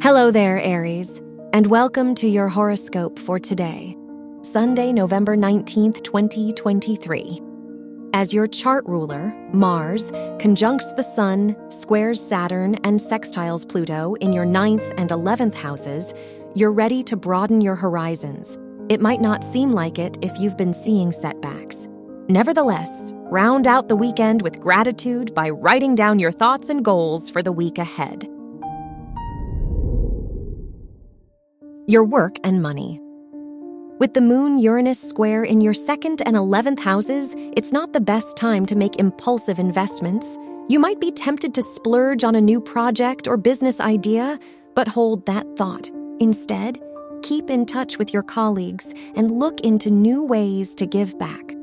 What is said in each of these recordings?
Hello there, Aries, and welcome to your horoscope for today, Sunday, November 19th, 2023. As your chart ruler, Mars, conjuncts the Sun, squares Saturn, and sextiles Pluto in your ninth and 11th houses, you're ready to broaden your horizons. It might not seem like it if you've been seeing setbacks. Nevertheless, round out the weekend with gratitude by writing down your thoughts and goals for the week ahead. Your work and money. With the moon Uranus square in your second and 11th houses, it's not the best time to make impulsive investments. You might be tempted to splurge on a new project or business idea, but hold that thought. Instead, keep in touch with your colleagues and look into new ways to give back.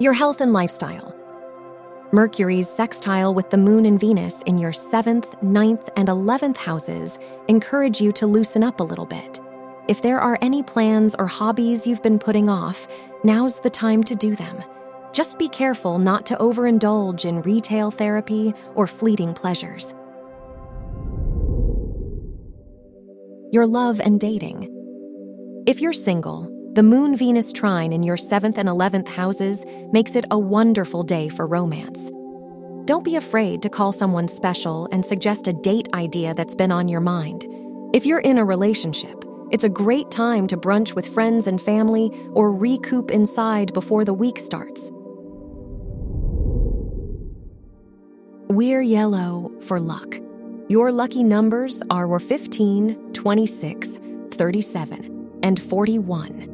Your health and lifestyle. Mercury's sextile with the moon and Venus in your 7th, 9th, and 11th houses encourage you to loosen up a little bit. If there are any plans or hobbies you've been putting off, now's the time to do them. Just be careful not to overindulge in retail therapy or fleeting pleasures. Your love and dating. If you're single, the Moon Venus trine in your 7th and 11th houses makes it a wonderful day for romance. Don't be afraid to call someone special and suggest a date idea that's been on your mind. If you're in a relationship, it's a great time to brunch with friends and family or recoup inside before the week starts. We're yellow for luck. Your lucky numbers are 15, 26, 37, and 41.